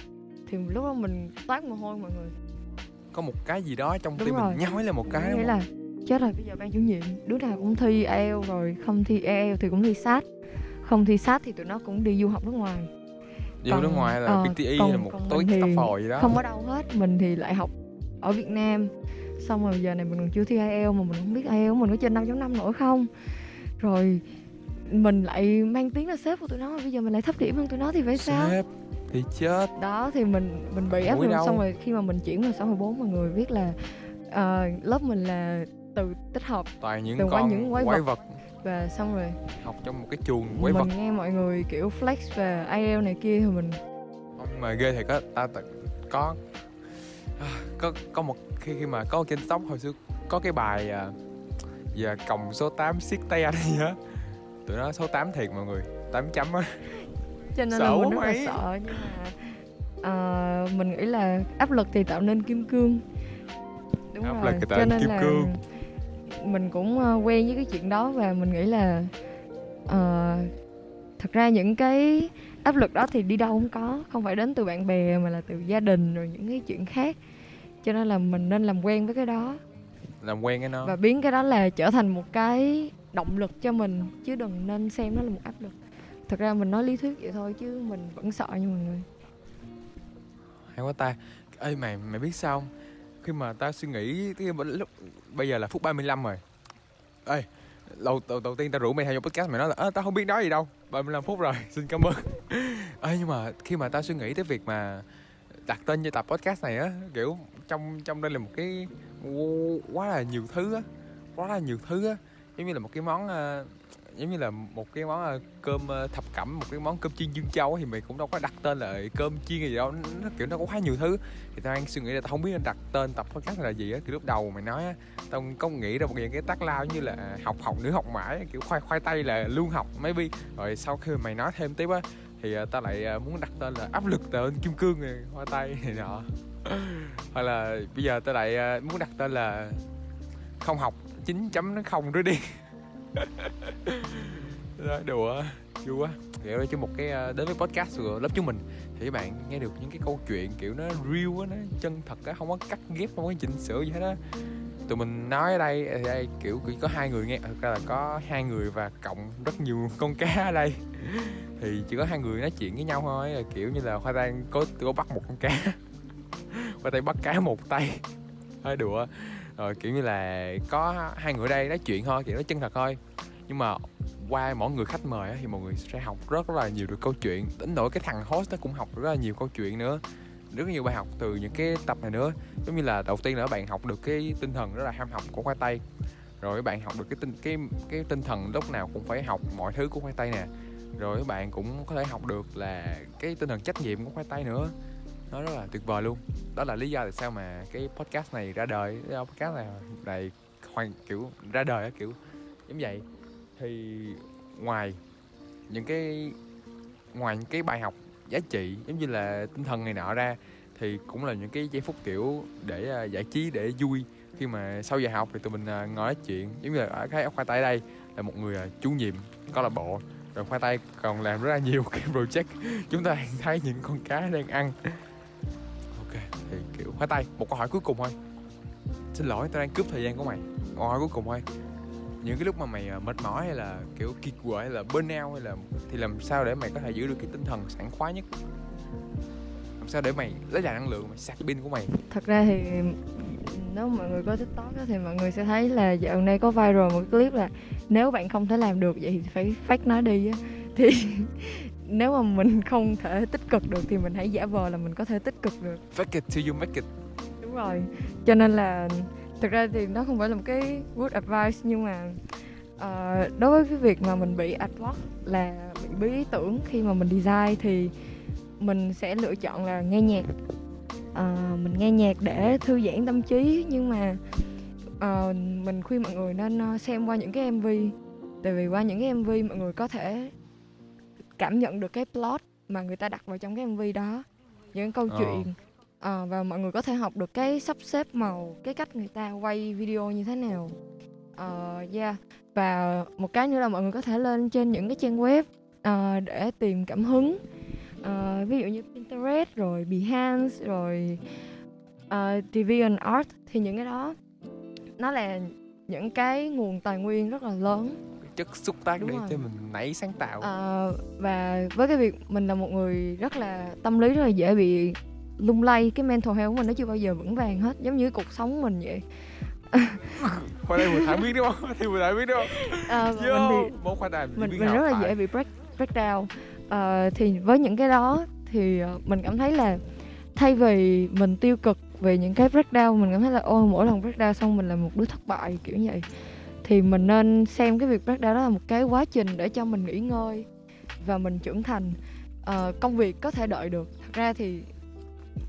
thì lúc đó mình toát mồ hôi mọi người có một cái gì đó trong tim mình nhói lên một cái nghĩa là chết rồi bây giờ ban chủ nhiệm đứa nào cũng thi IELTS rồi không thi IELTS thì cũng thi sát không thi sát thì tụi nó cũng đi du học nước ngoài. Đi nước còn- ngoài là ờ, PTE còn- là một tối TOEFL gì đó. không ở đâu hết mình thì lại học ở Việt Nam. Xong rồi giờ này mình còn chưa thi IELTS mà mình không biết IELTS mình có trên 5.5 nổi không? Rồi mình lại mang tiếng là sếp của tụi nó bây giờ mình lại thấp điểm hơn tụi nó thì phải sao? Sếp thì chết. Đó thì mình mình bị áp Mũi lực đau. xong rồi khi mà mình chuyển vào xã hội 4 mọi người biết là ờ, lớp mình là từ tích hợp toàn những Đừng qua con những quái quái vật. và xong rồi học trong một cái chuồng quái vật. mình nghe mọi người kiểu flex về IELTS này kia thì mình Không, mà ghê thì có ta, ta có có có một khi khi mà có trên tóc hồi xưa có cái bài à, về còng số 8 siết tay anh gì á. Tụi nó số 8 thiệt mọi người 8 chấm á cho nên Sợ là mình rất là mày. sợ nhưng mà ờ, mình nghĩ là áp lực thì tạo nên kim cương. Đúng Áp rồi lực thì tạo cho nên kim là cương. mình cũng ờ, quen với cái chuyện đó và mình nghĩ là ờ, thật ra những cái áp lực đó thì đi đâu cũng có không phải đến từ bạn bè mà là từ gia đình rồi những cái chuyện khác. Cho nên là mình nên làm quen với cái đó. Làm quen cái nó. Và biến cái đó là trở thành một cái động lực cho mình chứ đừng nên xem nó là một áp lực thật ra mình nói lý thuyết vậy thôi chứ mình vẫn sợ nha mọi người. Hay quá ta. Ơi mày mày biết sao không? Khi mà tao suy nghĩ cái lúc bây giờ là phút 35 rồi. Ê đầu, đầu, đầu tiên tao rủ mày theo podcast mày nói là à, tao không biết nói gì đâu. 35 phút rồi xin cảm ơn. Ê nhưng mà khi mà tao suy nghĩ tới việc mà đặt tên cho tập podcast này á kiểu trong trong đây là một cái quá là nhiều thứ á quá là nhiều thứ á. Giống như là một cái món uh, giống như là một cái món ờ, cơm ờ, thập cẩm một cái món cơm chiên dương châu thì mày cũng đâu có đặt tên là cơm chiên gì đâu nó, kiểu nó có quá nhiều thứ. Thì tao đang suy nghĩ là tao không biết nên đặt tên tập podcast là gì á. Kiểu lúc đầu mày nói á tao có nghĩ ra một cái tắc lao như là học học nữ học mãi kiểu khoai khoai tây là luôn học maybe. Rồi sau khi mày nói thêm tiếp á thì ờ, tao lại muốn đặt tên là áp lực tên kim cương này hoa tây này nọ. Hoặc là bây giờ tao lại muốn đặt tên là không học chín chấm nó không rồi đi đó, đùa vui quá. Kiểu chứ một cái ờ, đến với podcast của lớp chúng mình. Thì các bạn nghe được những cái câu chuyện kiểu nó real á nó chân thật á không có cắt ghép không có chỉnh sửa gì hết á. Tụi mình nói ở đây ở đây kiểu chỉ có hai người nghe thực ra là có hai người và cộng rất nhiều con cá ở đây. Thì chỉ có hai người nói chuyện với nhau thôi là kiểu như là khoai tây có có bắt một con cá. Khoai tây bắt cá một tay. Hơi đùa rồi kiểu như là có hai người ở đây nói chuyện thôi, kiểu nói chân thật thôi. Nhưng mà qua mỗi người khách mời thì mọi người sẽ học rất là nhiều được câu chuyện. Đến nỗi cái thằng host nó cũng học rất là nhiều câu chuyện nữa, rất nhiều bài học từ những cái tập này nữa. Giống như là đầu tiên là bạn học được cái tinh thần rất là ham học của khoai tây. Rồi các bạn học được cái tinh, cái cái tinh thần lúc nào cũng phải học mọi thứ của khoai tây nè. Rồi các bạn cũng có thể học được là cái tinh thần trách nhiệm của khoai tây nữa nó rất là tuyệt vời luôn. Đó là lý do tại sao mà cái podcast này ra đời. Cái podcast này này hoàn kiểu ra đời kiểu giống vậy. Thì ngoài những cái ngoài những cái bài học giá trị giống như là tinh thần này nọ ra thì cũng là những cái giây phút kiểu để uh, giải trí để vui. Khi mà sau giờ học thì tụi mình uh, ngồi nói chuyện. Giống như là ở cái khoai tây đây là một người uh, chủ nhiệm câu lạc bộ. Rồi khoai tây còn làm rất là nhiều cái project. Chúng ta thấy những con cá đang ăn ok. Thì kiểu khoai tây một câu hỏi cuối cùng thôi. Xin lỗi tao đang cướp thời gian của mày. Câu hỏi cuối cùng thôi. Những cái lúc mà mày à, mệt mỏi hay là kiểu kiệt quệ hay là burnout hay là thì làm sao để mày có thể giữ được cái tinh thần sảng khoái nhất? Làm sao để mày lấy lại năng lượng mày sạc pin của mày? Thật ra thì nếu mọi người có tiktok á, thì mọi người sẽ thấy là dạo đây có viral một cái clip là nếu bạn không thể làm được vậy thì phải fake nó đi á. Thì nếu mà mình không thể tích cực được thì mình hãy giả vờ là mình có thể tích cực được. Fake it till you make it. Đúng rồi. Cho nên là thực ra thì nó không phải là một cái good advice nhưng mà ờ, đối với cái việc mà mình bị adblock là bị bí tưởng khi mà mình design thì mình sẽ lựa chọn là nghe nhạc. Ờ, mình nghe nhạc để thư giãn tâm trí nhưng mà ờ, mình khuyên mọi người nên xem qua những cái mv tại vì qua những cái mv mọi người có thể cảm nhận được cái plot mà người ta đặt vào trong cái mv đó. Những câu Ờ. chuyện Ờ, và mọi người có thể học được cái sắp xếp màu cái cách người ta quay video như thế nào. Ờ, yeah. Và một cái nữa là mọi người có thể lên trên những cái trang web ờ, để tìm cảm hứng. Ờ, ví dụ như Pinterest rồi Behance rồi uh, DeviantArt thì những cái đó nó là những cái nguồn tài nguyên rất là lớn chất xúc tác Đúng để rồi. cho mình nảy sáng tạo. Ờ, và với cái việc mình là một người rất là tâm lý rất là dễ bị lung lay cái mental health của mình nó chưa bao giờ vững vàng hết giống như cuộc sống mình vậy. Khoai tây vừa thả biết đúng không? Tây vừa thả biết đúng không? Ờ, và Yo, mình thì món khoai tây mình mình rất là phải. dễ bị break break down. Ờ, thì với những cái đó thì ờ, mình cảm thấy là thay vì mình tiêu cực về những cái breakdown mình cảm thấy là ôi mỗi lần breakdown xong mình là một đứa thất bại kiểu vậy thì mình nên xem cái việc breakdown đó là một cái quá trình để cho mình nghỉ ngơi và mình trưởng thành. Uh, công việc có thể đợi được. Thật ra thì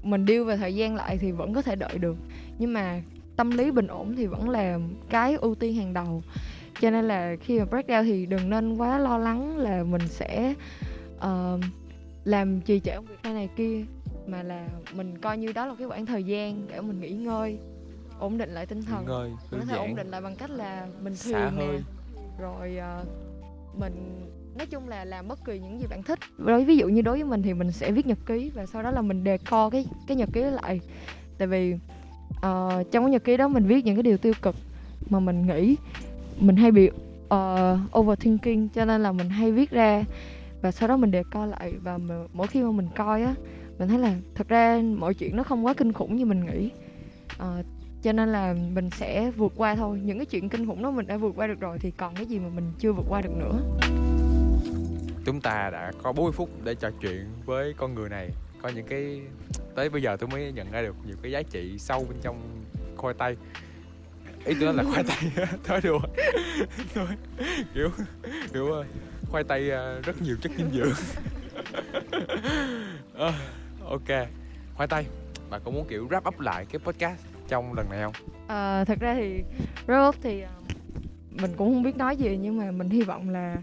mình điêu về thời gian lại thì vẫn có thể đợi được. Nhưng mà tâm lý bình ổn thì vẫn là cái ưu tiên hàng đầu. Cho nên là khi mà breakdown thì đừng nên quá lo lắng là mình sẽ uh, làm trì trệ công việc này này kia mà là mình coi như đó là cái khoảng thời gian để mình nghỉ ngơi ổn định lại tinh thần. ngơi mình có thể ổn định lại bằng cách là mình thiền nè rồi ờ, mình nói chung là làm bất kỳ những gì bạn thích. Đối ví dụ như đối với mình thì mình sẽ viết nhật ký và sau đó là mình đề co cái cái nhật ký lại. Tại vì ờ, trong cái nhật ký đó mình viết những cái điều tiêu cực mà mình nghĩ mình hay bị ờ, overthinking cho nên là mình hay viết ra và sau đó mình đề co lại. Và mà, mỗi khi mà mình coi á mình thấy là thật ra mọi chuyện nó không quá kinh khủng như mình nghĩ. Ờ, cho nên là mình sẽ vượt qua thôi. Những cái chuyện kinh khủng đó mình đã vượt qua được rồi thì còn cái gì mà mình chưa vượt qua được nữa. Chúng ta đã có 40 phút để trò chuyện với con người này. Có những cái tới bây giờ tôi mới nhận ra được nhiều cái giá trị sâu bên trong khoai tây. Ý tôi nói là khoai tây. Thôi đùa. Thôi, kiểu kiểu ờ, khoai tây ờ, rất nhiều chất dinh dưỡng. Ờ, ok. Khoai tây. Bạn có muốn kiểu wrap up lại cái podcast? Trong lần này không? À, thật ra thì wrap thì ờ, mình cũng không biết nói gì nhưng mà mình hy vọng là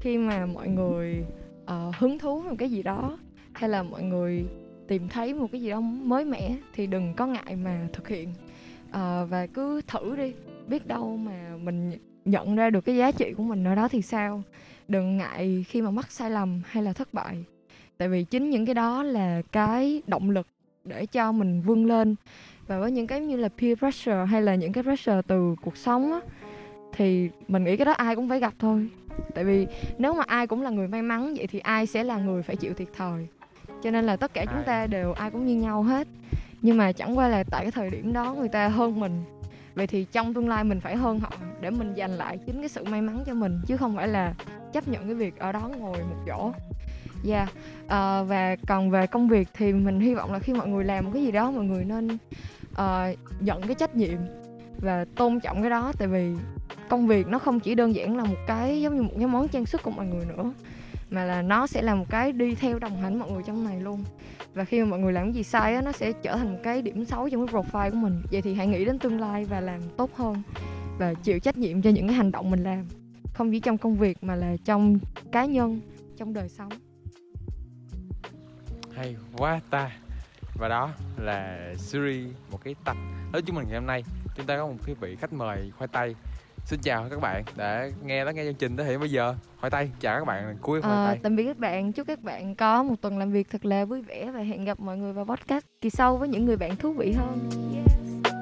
khi mà mọi người uh, hứng thú với một cái gì đó hay là mọi người tìm thấy một cái gì đó mới mẻ thì đừng có ngại mà thực hiện. Uh, và cứ thử đi biết đâu mà mình nhận ra được cái giá trị của mình ở đó thì sao. Đừng ngại khi mà mắc sai lầm hay là thất bại. Tại vì chính những cái đó là cái động lực để cho mình vươn lên và với những cái như là peer pressure hay là những cái pressure từ cuộc sống á thì mình nghĩ cái đó ai cũng phải gặp thôi. Tại vì nếu mà ai cũng là người may mắn vậy thì ai sẽ là người phải chịu thiệt thòi. Cho nên là tất cả chúng ta đều ai cũng như nhau hết. Nhưng mà chẳng qua là tại cái thời điểm đó người ta hơn mình. Vậy thì trong tương lai mình phải hơn họ để mình giành lại chính cái sự may mắn cho mình chứ không phải là chấp nhận cái việc ở đó ngồi một chỗ dạ Ờ, và còn về công việc thì mình hy vọng là khi mọi người làm một cái gì đó mọi người nên uh, nhận cái trách nhiệm và tôn trọng cái đó. Tại vì công việc nó không chỉ đơn giản là một cái giống như một cái món trang sức của mọi người nữa mà là nó sẽ là một cái đi theo đồng hành mọi người trong này luôn. Và khi mà mọi người làm cái gì sai á nó sẽ trở thành một cái điểm xấu trong cái profile của mình. Vậy thì hãy nghĩ đến tương lai và làm tốt hơn và chịu trách nhiệm cho những cái hành động mình làm. Không chỉ trong công việc mà là trong cá nhân trong đời sống hay quá ta. Và đó là series một cái tập nói chung mình ngày hôm nay. Chúng ta có một cái vị khách mời khoai tây. Xin chào các bạn đã nghe lắng nghe chương trình tới hiện bây giờ. Khoai tây chào các bạn cuối khoai Ờ, tây. tạm biệt các bạn. Chúc các bạn có một tuần làm việc thật là vui vẻ và hẹn gặp mọi người vào podcast kỳ sau với những người bạn thú vị hơn. Yeah.